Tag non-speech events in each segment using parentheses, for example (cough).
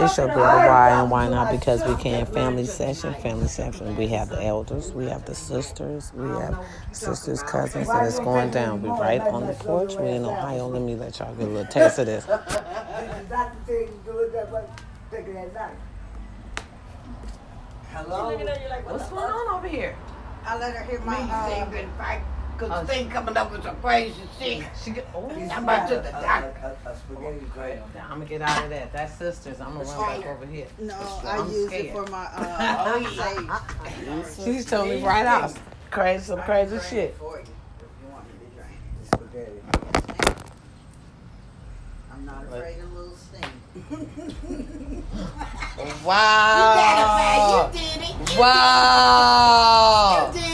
It's your girl, why and why not? Because we can. Family session, family session. We have the elders, we have the sisters, we have sisters, cousins, and it's going down. We right on the porch. We in Ohio. Let me let y'all get a little taste of this. Hello. What's going on over here? I let her hear my. Uh, saying been fight, cause the thing coming up with some crazy shit. She get. Oh, I'm about to the doctor. I'm gonna get out of that. That's sisters. I'm gonna run back over here. no, I I'm use scared. it for my. Uh, (laughs) oh yeah. (laughs) She's telling me right out. Crazy, some crazy shit. For you, if you want me to drink. I'm not afraid of little sting. (laughs) Wow. You did it. Wow. You did it. You Somebody got it.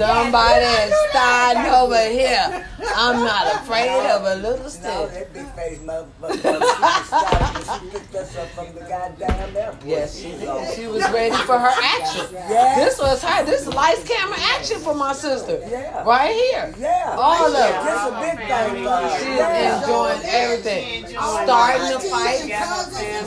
Is starting over here. I'm not afraid of a little (laughs) No, stick. that big face motherfucker. She was picked us up from the goddamn airport. Yes, she did. Oh, she was ready for her action. (laughs) Yeah. This was her. This is lights, camera, action for my sister. Yeah. Right here. Yeah. All of it. This a big thing for her. She's Yeah. enjoying everything. Starting the fight.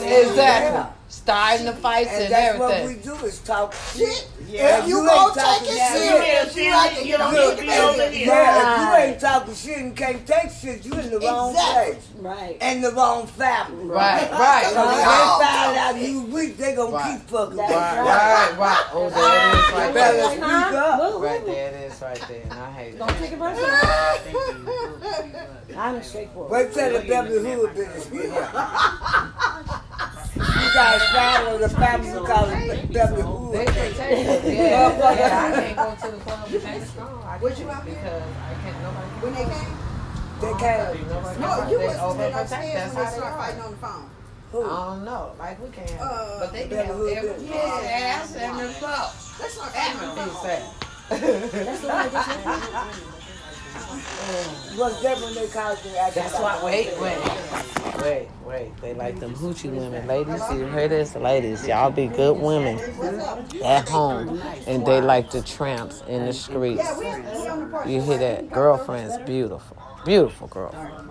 Exactly. Starting the fights And and that's what we do is talk shit. Yeah. If You ain't gonna talking take it serious. You like to get don't on need the to be over here. Yeah, if you ain't talking shit and can't take shit, you in the wrong Exactly. place. Right. And the wrong family. Right, right, So (laughs) when they right. find out you weak, they gonna Right. keep fucking with Right, you. right, right. Oh, there it is ah, right Better there. speak up. Right there it is right there. And I hate Don't that. take it personal. I'm straightforward. Wait till the Beverly Hood business (laughs) get here. You the family call it Beverly They Hood. can take it. Yeah, yeah, I can't go to the club with that strong. I What you out there? because I can't. Nobody. When they came? They can't. No, you they wasn't overprotect. upstairs when they they start fighting on the phone. I don't know. Like we can. Uh, but they can have every yeah, ass and the cup. Let's start fighting on the Everything (laughs) phone. said. What's different they call it That's why. Wait, wait, wait, wait. They like them hoochie women, ladies. You hear this, ladies? Y'all be good women at home, and they like the tramps in the streets. Yeah, we, we on the porch. You hear that? Girlfriend's beautiful, beautiful girlfriend.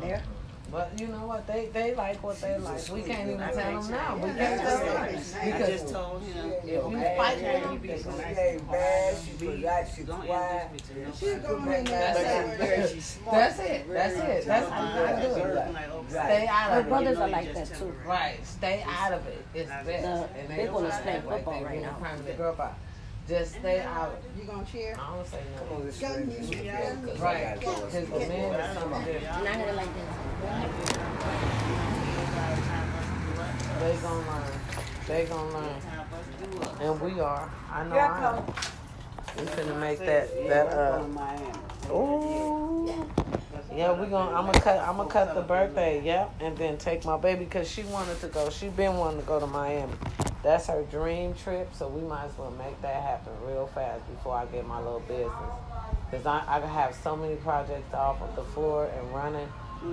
There. But you know what? They they like what they like. We can't even tell them now. We can't tell them because told him. if you fight with them, She ain't bad, she polite, she quiet. She's going in there. That's it. That's it. That's it. That's how you gotta do it. Stay out My of it. brothers are like that too. Right. Stay out of it. It's best. They're gonna try to play act like football they right really now. Trying to girl by. Just stay out. You gonna cheer? I don't say no. Come on, nothing. this Gun way. music. gun music. Right. Because the men is something different. Not it like this. They gonna learn. They gonna learn. And we are. I know I am. We finna make that that uh Ooh. Yeah, we gonna. I'm gonna cut. I'm gonna cut the birthday. Yep, and then take my baby because she wanted to go. She been wanting to go to Miami. That's her dream trip. So we might as well make that happen real fast before I get my little business. Cause I I have so many projects off of the floor and running.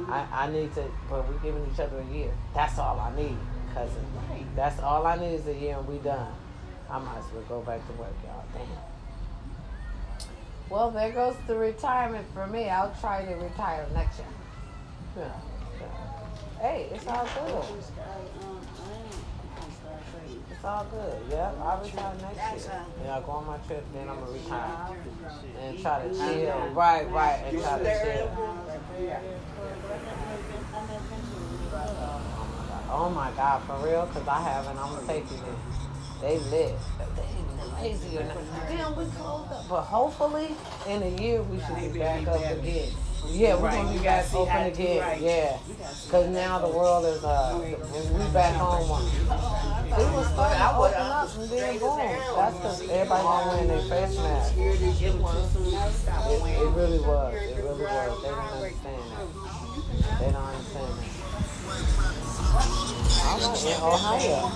I I need to. But we're giving each other a year. That's all I need, cousin. That's all I need is a year and we done. I might as well go back to work, y'all. Damn. Well, there goes the retirement for me. I'll try to retire next year. Yeah. yeah. Hey, it's all good. It's all good. Yep, I'll retire next year. And I'll go on my trip, then I'm gonna retire. And try to chill. Right, right, and try to chill. Oh my God, for real? Because I haven't. I'm gonna take you there. They lit. They lazy or nothing. Damn, we closed up. But hopefully, in a year, we should be back up again. Yeah, we're gonna be back open again. Yeah, because now the world is uh, and we back home. One. It was fun. I open up and then boom. That's because everybody not wearing their face mask. It, it really was. It really was. They don't understand that. They don't understand that. I'm in Ohio.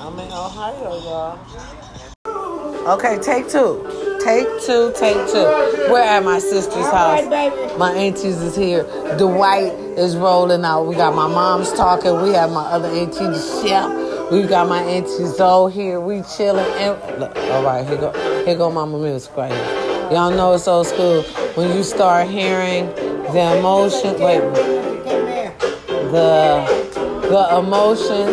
I'm in Ohio, y'all. Okay, take two. Take two, take two. We're at my sister's house. My aunties is here. Dwight is rolling out. We got my mom's talking. We have my other auntie, the chef. We got my auntie Zoe here. We chilling. And, look, all right, here go, here go Mama Music right here. Y'all know it's old school. When you start hearing The emotion. Wait. The the emotion.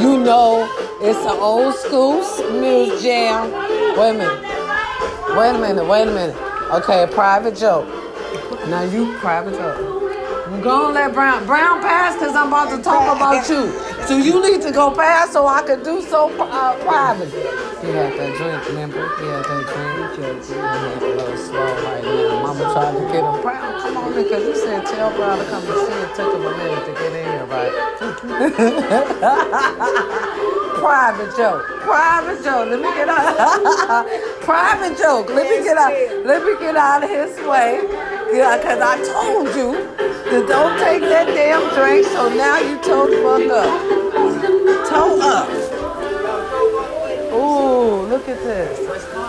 You know, it's an old school music jam. Wait a minute. Wait a minute. Wait a minute. Okay, a private joke. Now you private joke. I'm gonna let Brown Brown pass because I'm about to talk about you. So you need to go past so I can do so uh, private. He had that drink, remember? He had that drink. He had a little slow right now. Mama tried to get him. Brown, come on because you said tell Brown to come and see it. Took him a minute to get in here, right? (laughs) private joke. Private joke. Let me get out. (laughs) private joke. Let me get out. Let me get out of his way. Yeah, because I told you to don't take that damn drink. So now you toe the fuck up. Toe up. At this.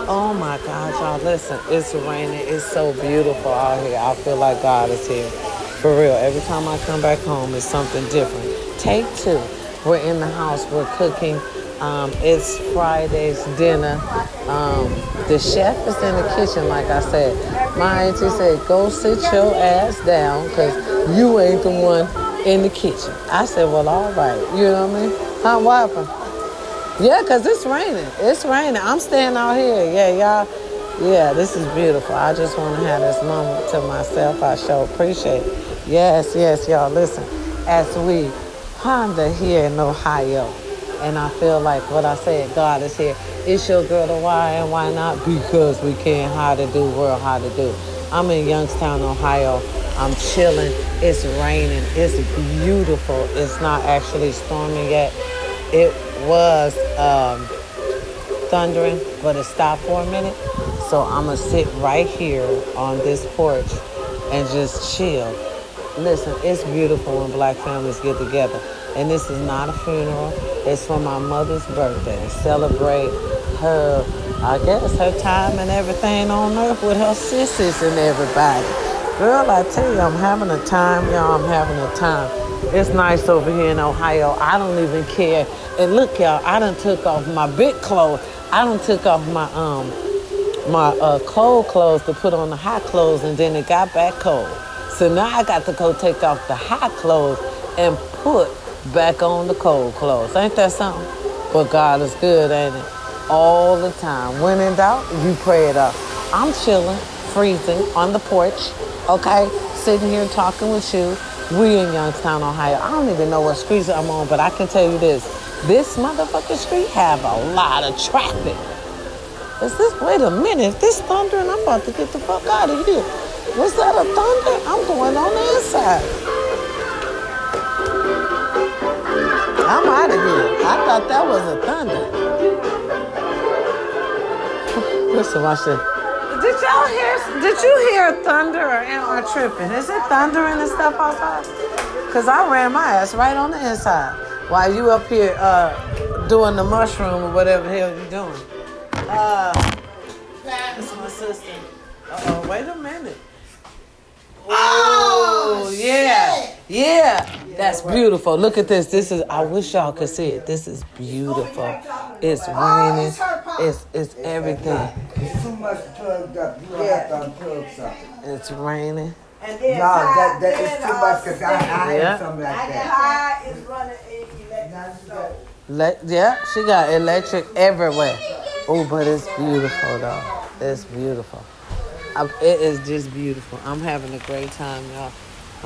Oh my God, y'all. Listen, it's raining. It's so beautiful out here. I feel like God is here. For real. Every time I come back home, it's something different. Take two. We're in the house. We're cooking. Um, it's Friday's dinner. Um, the chef is in the kitchen, like I said. My auntie said, go sit your ass down because you ain't the one in the kitchen. I said, well, all right. You know what I mean? What happened? Yeah, because it's raining. It's raining. I'm staying out here. Yeah, y'all. Yeah, this is beautiful. I just want to have this moment to myself. I sure appreciate it. Yes, yes, y'all. Listen, as we ponder here in Ohio, and I feel like what I said, God is here. It's your girl to why and why not? Because we can how to do world how to do. I'm in Youngstown, Ohio. I'm chilling. It's raining. It's beautiful. It's not actually storming yet. It was um, thundering, but it stopped for a minute. So I'm gonna sit right here on this porch and just chill. Listen, it's beautiful when black families get together. And this is not a funeral. It's for my mother's birthday celebrate her, I guess, her time and everything on earth with her sisters and everybody. Girl, I tell you, I'm having a time, y'all. I'm having a time. It's nice over here in Ohio. I don't even care. And look, y'all, I done took off my big clothes. I done took off my um my uh, cold clothes to put on the hot clothes, and then it got back cold. So now I got to go take off the hot clothes and put back on the cold clothes. Ain't that something? But God is good, ain't it? All the time. When in doubt, you pray it up. I'm chilling, freezing on the porch, okay? Sitting here talking with you. We in Youngstown, Ohio. I don't even know what streets I'm on, but I can tell you this. This motherfucking street have a lot of traffic. Is this, wait a minute, this thundering, I'm about to get the fuck out of here. Was that a thunder? I'm going on the inside. I'm out of here. I thought that was a thunder. (laughs) Listen, watch this. Y'all hear? Did you hear thunder or am I tripping? Is it thundering and stuff outside? Cause I ran my ass right on the inside while you up here uh, doing the mushroom or whatever the hell you doing. Uh, that's my sister. Uh oh, wait a minute. Oh, yeah. Yeah. That's beautiful. Look at this. This is I wish y'all could see it. This is beautiful. It's raining. It's it's everything. It's too much plugged up. You gonna have to unplug something. It's raining. And No, then that, that then, too uh, much because I, I Yeah. had something like that. high is running electric stove. Le- yeah, she got electric everywhere. Oh, but it's beautiful though. It's beautiful. I, it is just beautiful. I'm having a great time, y'all.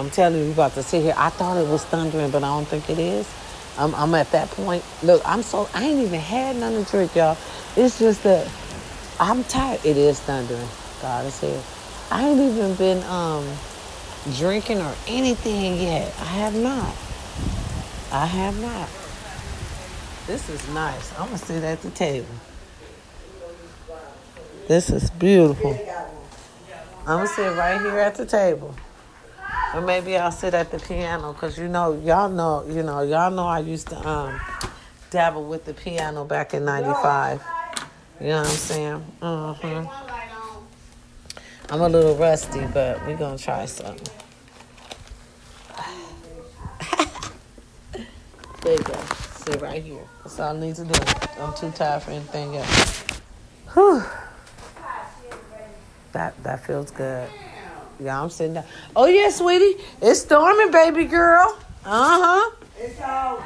I'm telling you, we about to sit here. I thought it was thundering, but I don't think it is. I'm, I'm at that point. Look, I'm so I ain't even had nothing to drink, y'all. It's just that I'm tired. It is thundering. God is here. I ain't even been um drinking or anything yet. I have not. I have not. This is nice. I'm gonna sit at the table. This is beautiful. I'm gonna sit right here at the table. Or maybe I'll sit at the piano because you know, y'all know, you know, y'all know I used to um dabble with the piano back in '95. You know what I'm saying? hmm I'm a little rusty, but we're gonna try something. (laughs) there you go. Sit right here. That's all I need to do. I'm too tired for anything else. Whew. That that feels good. Yeah, I'm sitting down. Oh yeah, sweetie. It's storming, baby girl. Uh-huh. It's all.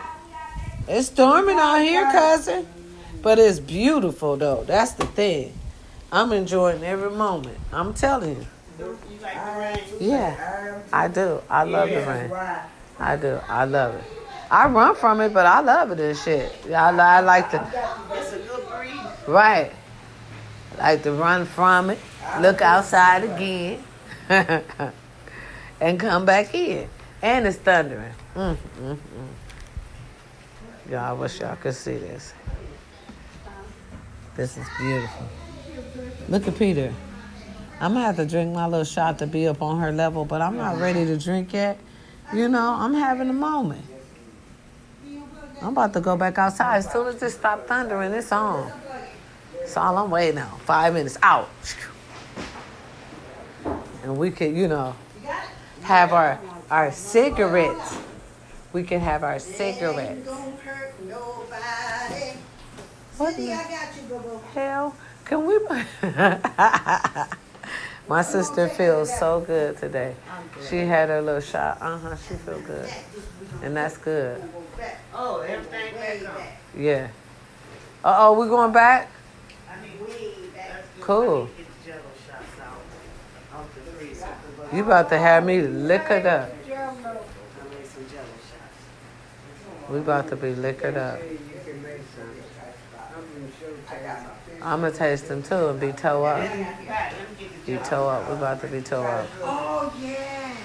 It's storming out here, cousin. But it's beautiful though. That's the thing. I'm enjoying every moment. I'm telling you. Yeah, I do. I love the rain. Right. I do. I love it. I run from it, but I love it and shit. I, I like to, It's a good breeze. right. I like to run from it, look outside again, (laughs) and come back in. And it's thundering. Mm, mm, mm. Y'all, I wish y'all could see this. This is beautiful. Look at Peter. I'm gonna have to drink my little shot to be up on her level, but I'm not ready to drink yet. You know, I'm having a moment. I'm about to go back outside. As soon as it stop thundering, it's on. That's all I'm waiting on. Five minutes out. And we could, you know, have our our cigarettes. We can have our cigarettes. gonna hurt nobody. What the- I got you, boo-boo. Hell, can we? (laughs) My sister feels so good today. She had her little shot. Uh huh. She feel good, and that's good. Oh, everything back Yeah. Uh oh, we going back? I need Way back. That's good. Cool. I need to get the jello shots out of the freezer. You about to have me liquored up. We about to be liquored up. I'm gonna taste them too and be toe up. Be toe up. We about to be toe up. Oh, yeah.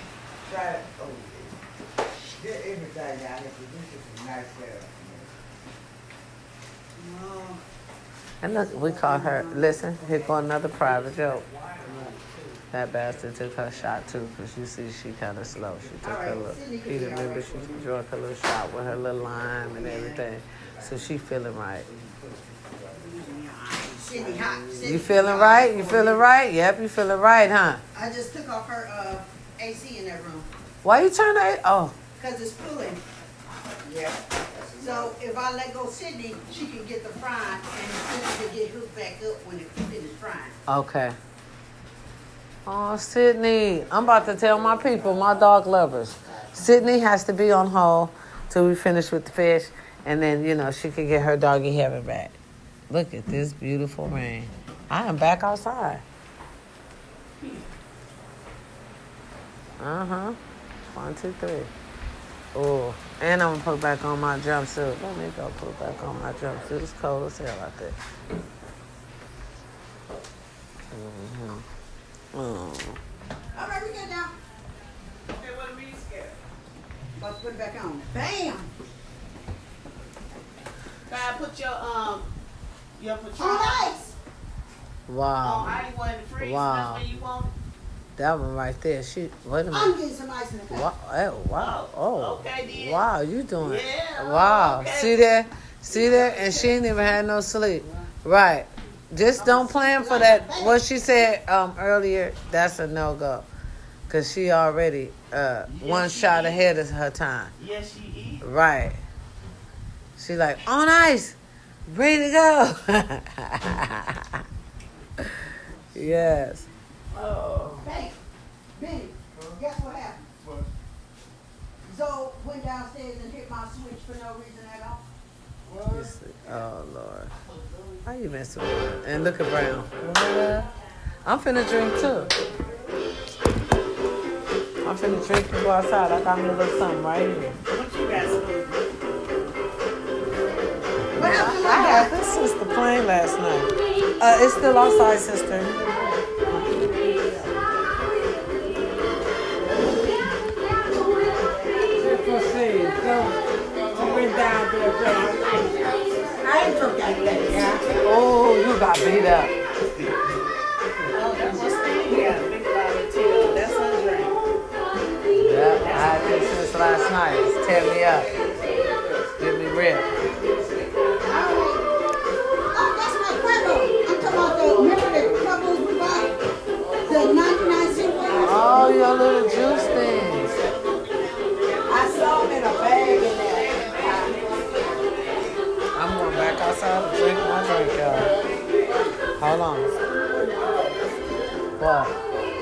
And look, we call her. Listen, here go another private joke. That bastard took her shot too, cause you see she kind of slow. She took her little. Peter, remember she drank her little shot with her little lime and everything, so she feeling right. Cindy hot. Cindy You feeling hot. right? You feeling right? Yep, you feeling right, huh? I just took off her uh, AC in that room Why you turn that? Oh, because it's pulling. Yeah. So if I let go Sydney, she can get the frying and Sydney can get hooked back up when it finishes frying. okay. Oh, Sydney, I'm about to tell my people, my dog lovers. Sydney has to be on hold till we finish with the fish, and then you know she can get her doggy heaven back. Look at this beautiful rain. I am back outside. Uh huh. One, two, three. Oh, and I'm gonna put back on my jumpsuit. Let me go put back on my jumpsuit. It's cold as hell out there. hmm Oh. All right, we get down. Hey, what are you scared? Let's put it back on. Bam! Pat, put your um your Patron On ice. on Wow. ice one in the. Wow. That's where you want. That one right there. She wait a I'm minute. getting some ice in the cup. Wow. Oh, wow. Oh. Okay, then. Wow, you doing it. Yeah, Wow. okay. See that? See that? And she ain't even had no sleep. Right. Just don't plan for that. What she said um earlier, that's a no go. Cause she already uh one she shot is. ahead of her time. Yes, she is. Right. She like on ice, ready to go. (laughs) yes. Oh. Hey, Benny, guess what happened? Zoe went downstairs and hit my switch for no reason at all. You see- Oh Lord. How you messing with her? And look at Brown. What? I'm finna drink too. I'm finna drink and go outside. I got me a little something right here. What you got, Smoothie? What happened I had this since the plane last night. Uh, it's still outside, sister. Yeah. Oh, you got beat up. Oh, that's her drink. Yeah, I had this since last night. It's tear me up. Give me rip.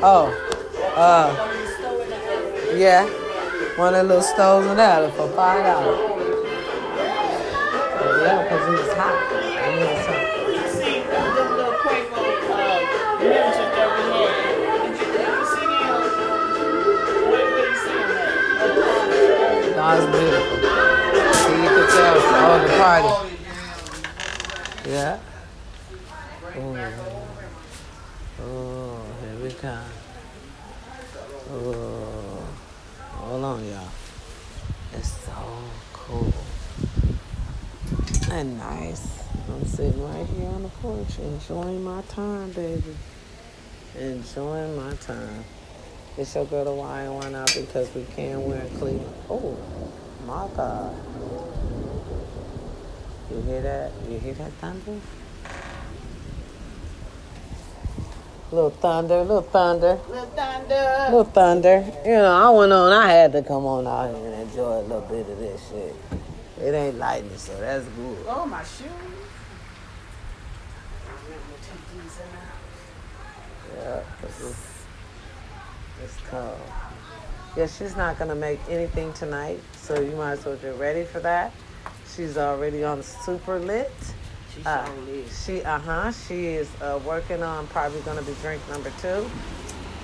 Oh. Uh, yeah, one of the little stoves in there for five dollars. Yeah, because it was hot. It was see the little Quavo uh, music that we had. Did you, did you see them? Where, where you see them at? That was beautiful. See, you could tell all the party. Yeah. Oh, oh, here we come. Oh, hold on, y'all. It's so cool and nice. I'm sitting right here the enjoying my time, baby. Enjoying my time. It's so good to why and why not because we can't wear Cleveland. Oh, my God. You hear that? You hear that thunder? Little thunder, little thunder, Little thunder. little thunder. You know, I went on, I had to come on out here and enjoy a little bit of this shit. It ain't lightning, so that's good. Oh, my shoes. Yeah, 'cause it's, it's cold. Yeah, she's not gonna make anything tonight, so you might as well get ready for that. She's already on super lit. She's Uh, so lit. she, uh huh, she is uh, working on probably gonna be drink number two.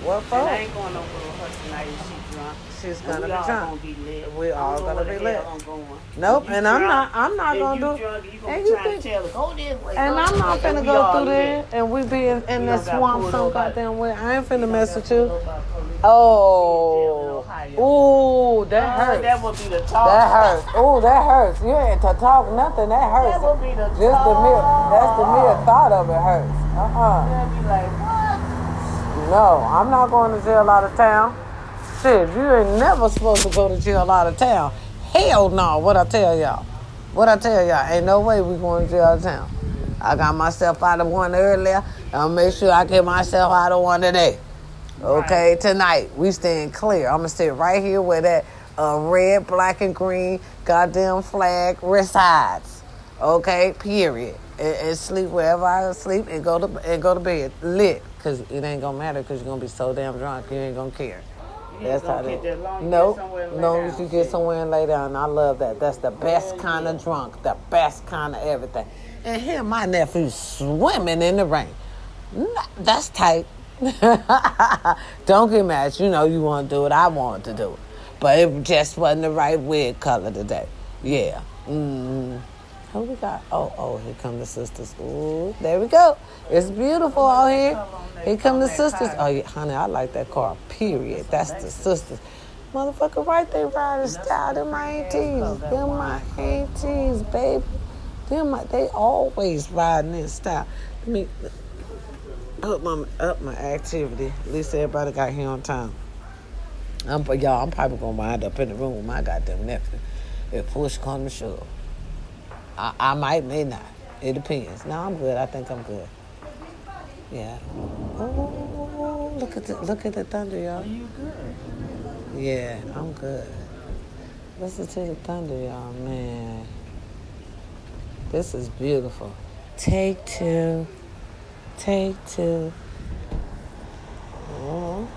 What And? I ain't going over with her tonight if she drunk. She's gonna be drunk. gonna be lit. We all gonna be lit. I'm going. Nope, and I'm not. I'm not gonna do. drunk, you gonna and you think- tell her, go this way. And I'm not finna We go through there and we be in, in the swamp some goddamn way. I ain't finna mess with you. pulled over by police. Oh, ooh, that Uh, hurts. That would be the talk. That hurts. Oh, that hurts. You ain't to talk nothing. That hurts. That would be the Just the mere, that's the mere thought of it hurts. Uh-uh. Like, what? No, I'm not going to jail out of town. Shit, you ain't never supposed to go to jail out of town. Hell no, what I tell y'all. What I tell y'all, ain't no way we going to jail out of town. I got myself out of one earlier. I'll make sure I get myself out of one today. Okay, tonight we staying clear. I'm gonna sit right here where that uh, red, black, and green goddamn flag resides. Okay, period. And, and sleep wherever I sleep and go to and go to bed lit, cause it ain't gonna matter, cause you're gonna be so damn drunk you ain't gonna care. You ain't gonna get that long. You Nope. get somewhere and lay down. you get somewhere and lay down. I love that. That's the best kind of drunk, the best kind of everything. And here my nephew swimming in the rain. That's tight. (laughs) Don't get mad. You know you want to do what I want to do. It, but it just wasn't the right wig color today. Yeah. Mm. Who we got? Oh, oh, here come the sisters. Ooh, there we go. It's beautiful out here. Here come the sisters. Oh, yeah, honey, I like that car. Period. That's the sisters. Motherfucker, right there, riding style. Them my aunties. Them my aunties, baby. Them my, they always riding in style. Let me up my up my activity. At least everybody got here on time. I'm y'all. I'm probably gonna wind up in the room with my goddamn nephew if push comes to shove. I, I might, may not. It depends. No, I'm good. I think I'm good. Yeah. Oh, look at the look at the thunder, y'all. Are you good? Yeah, I'm good. Listen to the thunder, y'all. Man, this is beautiful. Take two. Take two. Oh.